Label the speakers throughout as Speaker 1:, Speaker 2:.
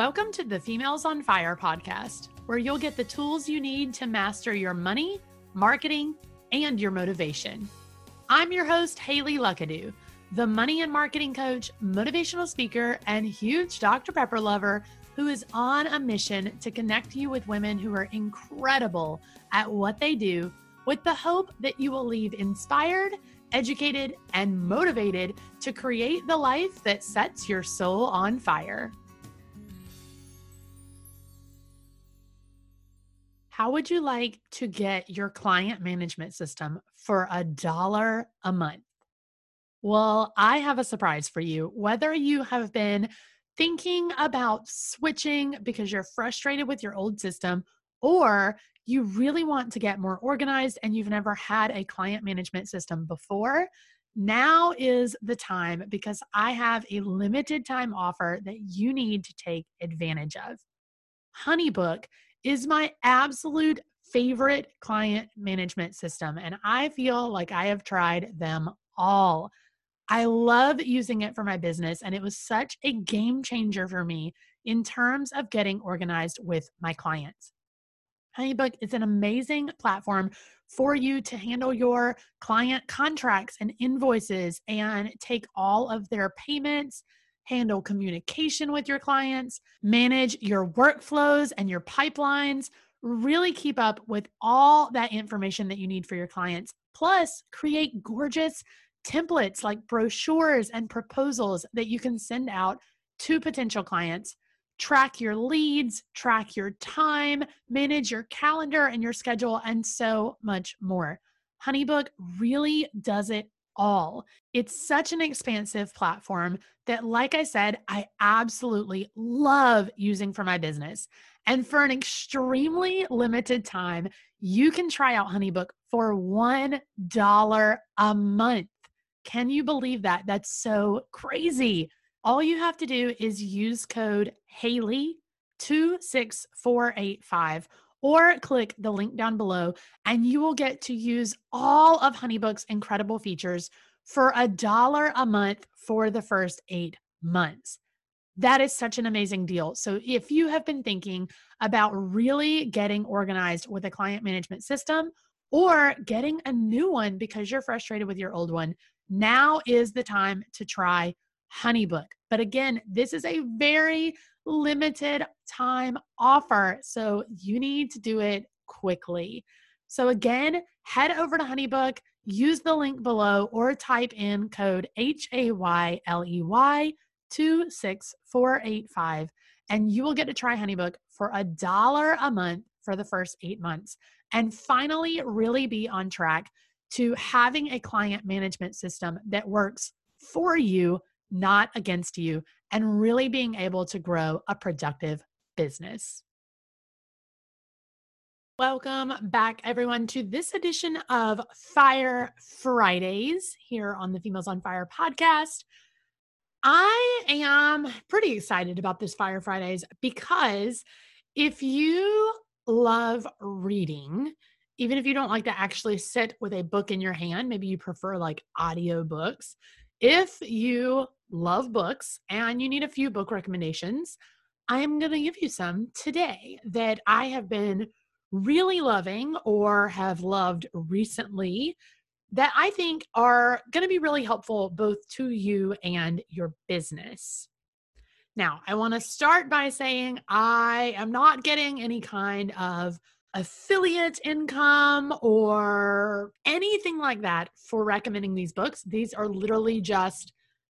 Speaker 1: Welcome to the Females on Fire podcast, where you'll get the tools you need to master your money, marketing, and your motivation. I'm your host, Hayley Luckadoo, the money and marketing coach, motivational speaker, and huge Dr. Pepper lover who is on a mission to connect you with women who are incredible at what they do with the hope that you will leave inspired, educated, and motivated to create the life that sets your soul on fire. How would you like to get your client management system for a dollar a month? Well, I have a surprise for you. Whether you have been thinking about switching because you're frustrated with your old system, or you really want to get more organized and you've never had a client management system before, now is the time because I have a limited time offer that you need to take advantage of. Honeybook is my absolute favorite client management system, and I feel like I have tried them all. I love using it for my business, and it was such a game changer for me in terms of getting organized with my clients. Honeybook is an amazing platform for you to handle your client contracts and invoices and take all of their payments, handle communication with your clients, manage your workflows and your pipelines, really keep up with all that information that you need for your clients, plus create gorgeous templates like brochures and proposals that you can send out to potential clients. Track your leads, track your time, manage your calendar and your schedule, and so much more. Honeybook really does it all. It's such an expansive platform that, like I said, I absolutely love using for my business. And for an extremely limited time, you can try out Honeybook for $1 a month. Can you believe that? That's so crazy. All you have to do is use code Hayley 26485 or click the link down below and you will get to use all of Honeybook's incredible features for a dollar a month for the first 8 months. That is such an amazing deal. So if you have been thinking about really getting organized with a client management system or getting a new one because you're frustrated with your old one, now is the time to try Honeybook. But again, this is a very limited time offer. So you need to do it quickly. So again, head over to Honeybook, use the link below, or type in code H A Y L E Y 26485, and you will get to try Honeybook for a dollar a month for the first eight months. And finally, really be on track to having a client management system that works for you, not against you, and really being able to grow a productive business. Welcome back, everyone, to this edition of Fire Fridays here on the Females on Fire podcast. I am pretty excited about this Fire Fridays because if you love reading, even if you don't like to actually sit with a book in your hand, maybe you prefer like audio books. If you love books and you need a few book recommendations, I'm going to give you some today that I have been really loving or have loved recently that I think are going to be really helpful both to you and your business. Now, I want to start by saying I am not getting any kind of affiliate income or anything like that for recommending these books. These are literally just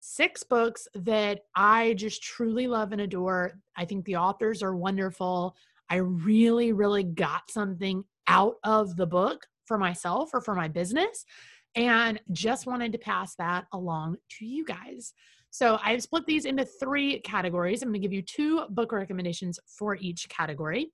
Speaker 1: six books that I just truly love and adore. I think the authors are wonderful. I really, really got something out of the book for myself or for my business and just wanted to pass that along to you guys. So I've split these into three categories. I'm going to give you two book recommendations for each category.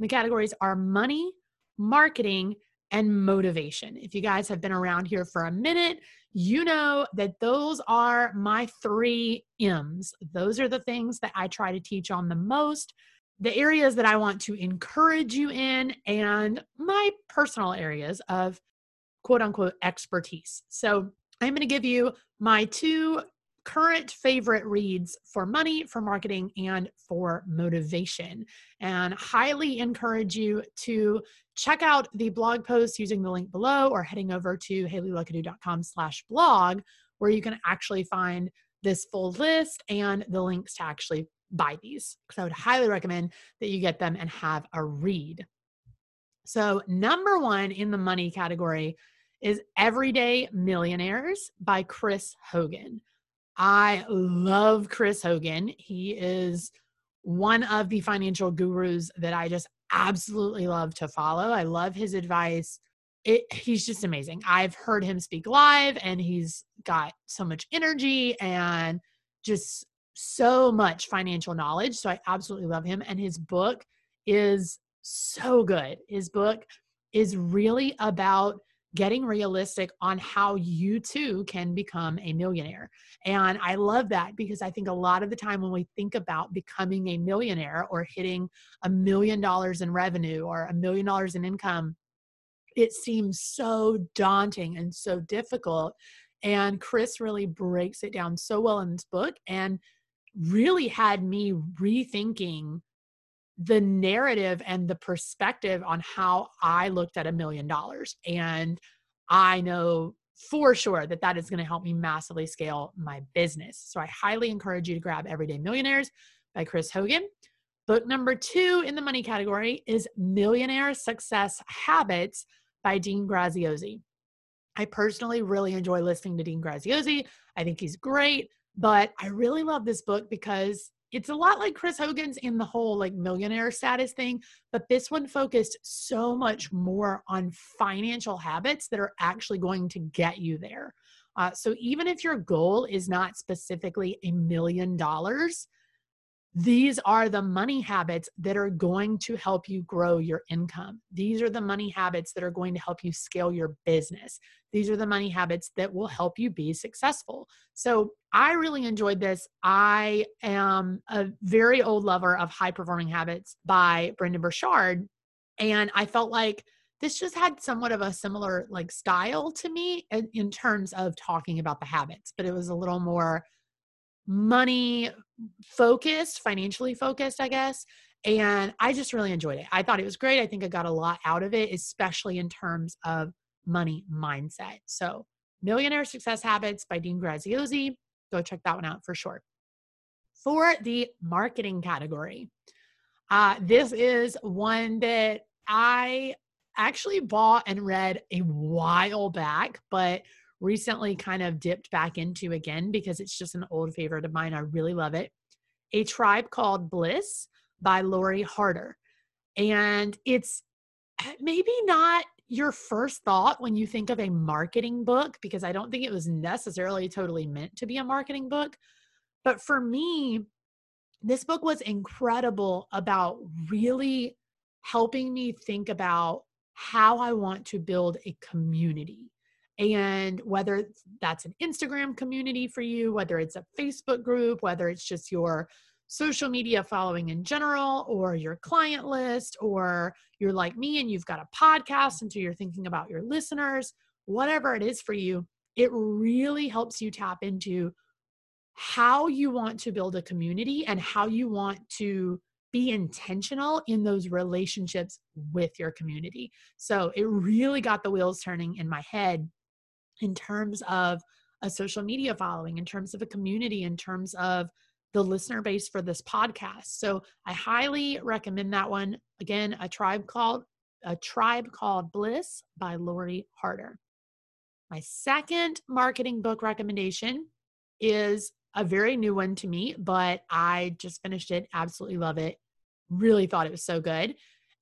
Speaker 1: The categories are money, marketing, and motivation. If you guys have been around here for a minute, you know that those are my three M's. Those are the things that I try to teach on the most, the areas that I want to encourage you in, and my personal areas of quote unquote expertise. So I'm going to give you my two current favorite reads for money, for marketing, and for motivation. And highly encourage you to check out the blog post using the link below or heading over to hayleyluckadoo.com slash blog where you can actually find this full list and the links to actually buy these. So I would highly recommend that you get them and have a read. So, number one in the money category is Everyday Millionaires by Chris Hogan. I love Chris Hogan. He is one of the financial gurus that I just absolutely love to follow. I love his advice. It, he's just amazing. I've heard him speak live and he's got so much energy and just so much financial knowledge. So I absolutely love him. And his book is so good. His book is really about getting realistic on how you too can become a millionaire. And I love that because I think a lot of the time when we think about becoming a millionaire or hitting a million dollars in revenue or a million dollars in income, it seems so daunting and so difficult. And Chris really breaks it down so well in this book and really had me rethinking the narrative and the perspective on how I looked at a million dollars. And I know for sure that that is going to help me massively scale my business. So I highly encourage you to grab Everyday Millionaires by Chris Hogan. Book number two in the money category is Millionaire Success Habits by Dean Graziosi. I personally really enjoy listening to Dean Graziosi. I think he's great, but I really love this book because it's a lot like Chris Hogan's in the whole like millionaire status thing, but this one focused so much more on financial habits that are actually going to get you there. Uh, so even if your goal is not specifically a million dollars, these are the money habits that are going to help you grow your income. These are the money habits that are going to help you scale your business. These are the money habits that will help you be successful. So, I really enjoyed this. I am a very old lover of High Performing Habits by Brendon Burchard. And I felt like this just had somewhat of a similar like style to me in, in terms of talking about the habits, but it was a little more money focused, financially focused, I guess. And I just really enjoyed it. I thought it was great. I think I got a lot out of it, especially in terms of money mindset. So, Millionaire Success Habits by Dean Graziosi. Go check that one out for sure. For the marketing category, uh, this is one that I actually bought and read a while back, but recently kind of dipped back into again because it's just an old favorite of mine. I really love it. A Tribe Called Bliss by Lori Harder. And it's eh, maybe not your first thought when you think of a marketing book because I don't think it was necessarily totally meant to be a marketing book. But for me, this book was incredible about really helping me think about how I want to build a community and whether that's an Instagram community for you, whether it's a Facebook group, whether it's just your social media following in general, or your client list, or you're like me and you've got a podcast, and so you're thinking about your listeners, whatever it is for you, it really helps you tap into how you want to build a community and how you want to be intentional in those relationships with your community. So it really got the wheels turning in my head in terms of a social media following, in terms of a community, in terms of the listener base for this podcast. So I highly recommend that one. Again, a tribe called a tribe called Bliss by Lori Harder. My second marketing book recommendation is a very new one to me, but I just finished it. Absolutely love it. Really thought it was so good.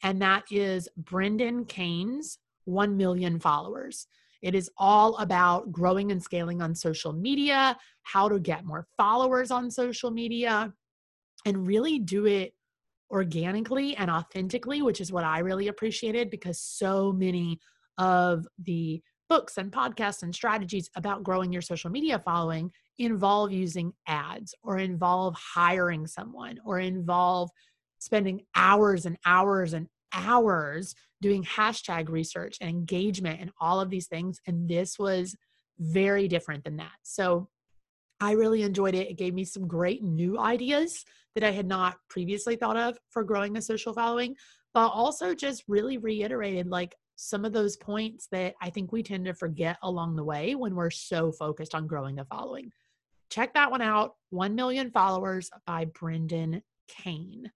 Speaker 1: And that is Brendan Kane's 1 Million Followers. It is all about growing and scaling on social media, how to get more followers on social media, and really do it organically and authentically, which is what I really appreciated because so many of the books and podcasts and strategies about growing your social media following involve using ads or involve hiring someone or involve spending hours and hours and hours doing hashtag research and engagement and all of these things. And this was very different than that. So I really enjoyed it. It gave me some great new ideas that I had not previously thought of for growing a social following, but also just really reiterated like some of those points that I think we tend to forget along the way when we're so focused on growing a following. Check that one out 1 Million Followers by Brendan Kane.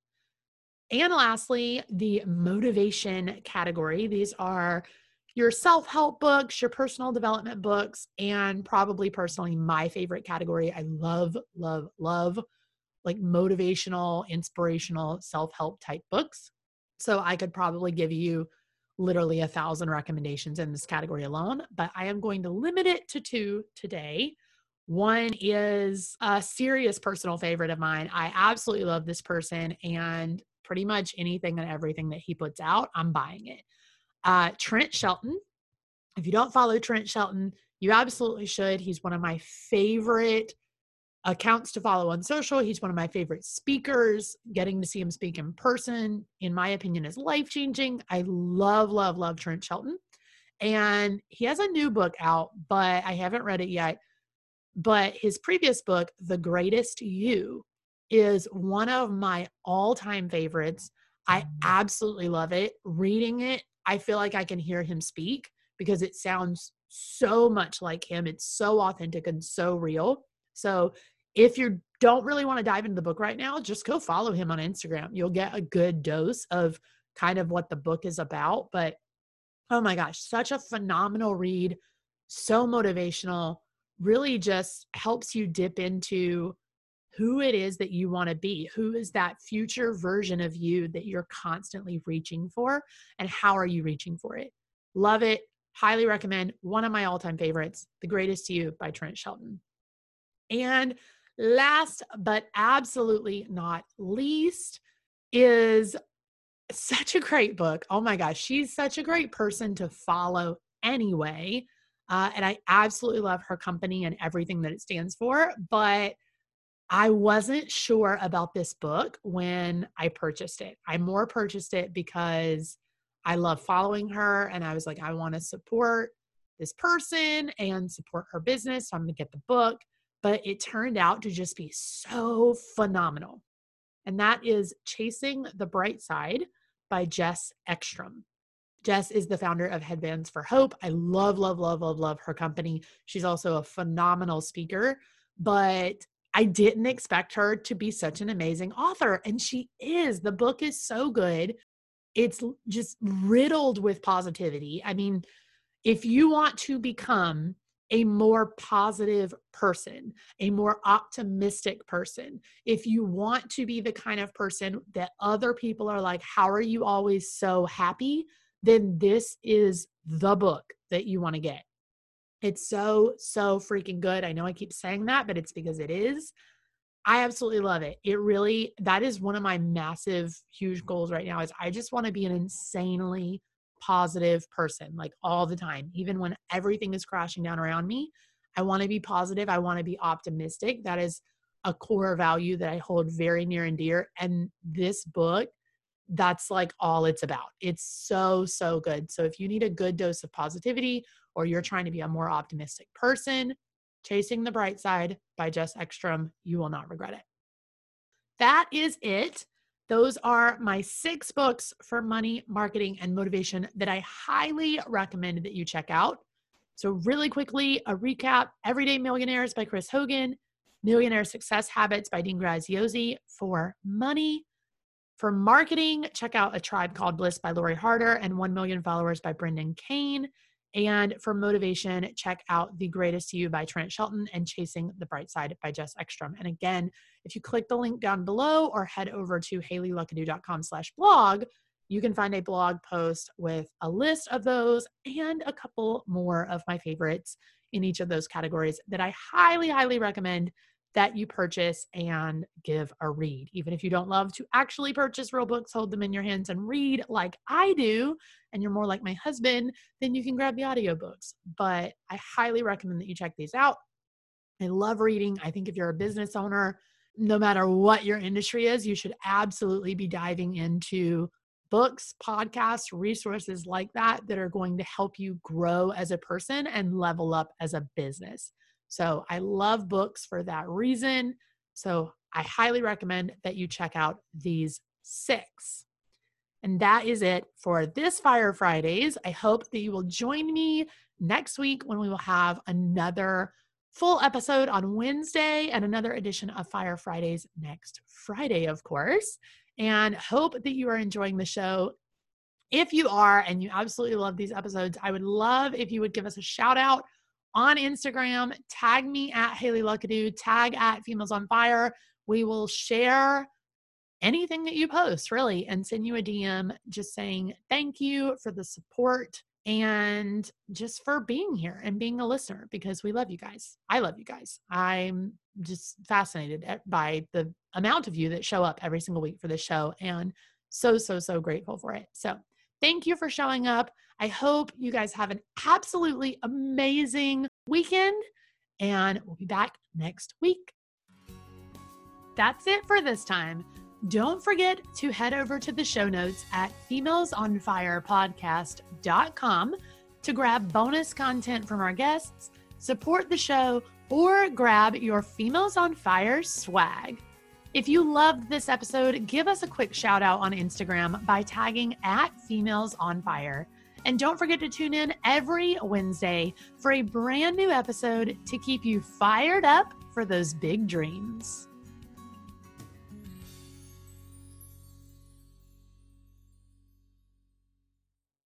Speaker 1: And lastly, the motivation category. These are your self help books, your personal development books, and probably personally my favorite category. I love, love, love like motivational, inspirational, self help type books. So I could probably give you literally a thousand recommendations in this category alone, but I am going to limit it to two today. One is a serious personal favorite of mine. I absolutely love this person, and pretty much anything and everything that he puts out, I'm buying it. Uh, Trent Shelton. If you don't follow Trent Shelton, you absolutely should. He's one of my favorite accounts to follow on social. He's one of my favorite speakers. Getting to see him speak in person, in my opinion, is life changing. I love, love, love Trent Shelton. And he has a new book out, but I haven't read it yet. But his previous book, The Greatest You, is one of my all time favorites. I mm-hmm. absolutely love it. Reading it, I feel like I can hear him speak because it sounds so much like him. It's so authentic and so real. So if you don't really want to dive into the book right now, just go follow him on Instagram. You'll get a good dose of kind of what the book is about. But oh my gosh, such a phenomenal read, so motivational, really just helps you dip into who it is that you want to be. Who is that future version of you that you're constantly reaching for? And how are you reaching for it? Love it. Highly recommend. One of my all time favorites, The Greatest You by Trent Shelton. And Last but absolutely not least is such a great book. Oh my gosh, she's such a great person to follow anyway. Uh, and I absolutely love her company and everything that it stands for. But I wasn't sure about this book when I purchased it. I more purchased it because I love following her and I was like, I want to support this person and support her business. So I'm going to get the book but it turned out to just be so phenomenal. And that is Chasing the Bright Side by Jess Ekstrom. Jess is the founder of Headbands for Hope. I love, love, love, love, love her company. She's also a phenomenal speaker, but I didn't expect her to be such an amazing author. And she is. The book is so good. It's just riddled with positivity. I mean, if you want to become a more positive person, a more optimistic person. If you want to be the kind of person that other people are like, How are you always so happy? Then this is the book that you want to get. It's so, so freaking good. I know I keep saying that, but it's because it is. I absolutely love it. It really, that is one of my massive, huge goals right now is I just want to be an insanely positive person like all the time even when everything is crashing down around me i want to be positive i want to be optimistic that is a core value that i hold very near and dear and this book that's like all it's about it's so so good so if you need a good dose of positivity or you're trying to be a more optimistic person chasing the bright side by jess ekstrom you will not regret it that is it those are my six books for money, marketing, and motivation that I highly recommend that you check out. So, really quickly, a recap Everyday Millionaires by Chris Hogan, Millionaire Success Habits by Dean Graziosi for money. For marketing, check out A Tribe Called Bliss by Lori Harder and 1 Million Followers by Brendan Kane. And for motivation, check out The Greatest You by Trent Shelton and Chasing the Bright Side by Jess Ekstrom. And again, if you click the link down below or head over to hayleyluckadoo.com slash blog, you can find a blog post with a list of those and a couple more of my favorites in each of those categories that I highly, highly recommend that you purchase and give a read. Even if you don't love to actually purchase real books, hold them in your hands and read like I do, and you're more like my husband, then you can grab the audiobooks. But I highly recommend that you check these out. I love reading. I think if you're a business owner, no matter what your industry is, you should absolutely be diving into books, podcasts, resources like that that are going to help you grow as a person and level up as a business So I love books for that reason. So I highly recommend that you check out these six. And that is it for this Fire Fridays. I hope that you will join me next week when we will have another full episode on Wednesday and another edition of Fire Fridays next Friday, of course. And hope that you are enjoying the show. If you are and you absolutely love these episodes, I would love if you would give us a shout out on Instagram. Tag me at Hayley Luckadoo, tag at Females on Fire. We will share anything that you post, really, and send you a DM just saying thank you for the support and just for being here and being a listener because we love you guys. I love you guys. I'm just fascinated by the amount of you that show up every single week for this show and so, so, so grateful for it. So, thank you for showing up. I hope you guys have an absolutely amazing weekend and we'll be back next week. That's it for this time. Don't forget to head over to the show notes at femalesonfirepodcast.com to grab bonus content from our guests, support the show, or grab your Females on Fire swag. If you loved this episode, give us a quick shout out on Instagram by tagging at Females on Fire. And don't forget to tune in every Wednesday for a brand new episode to keep you fired up for those big dreams.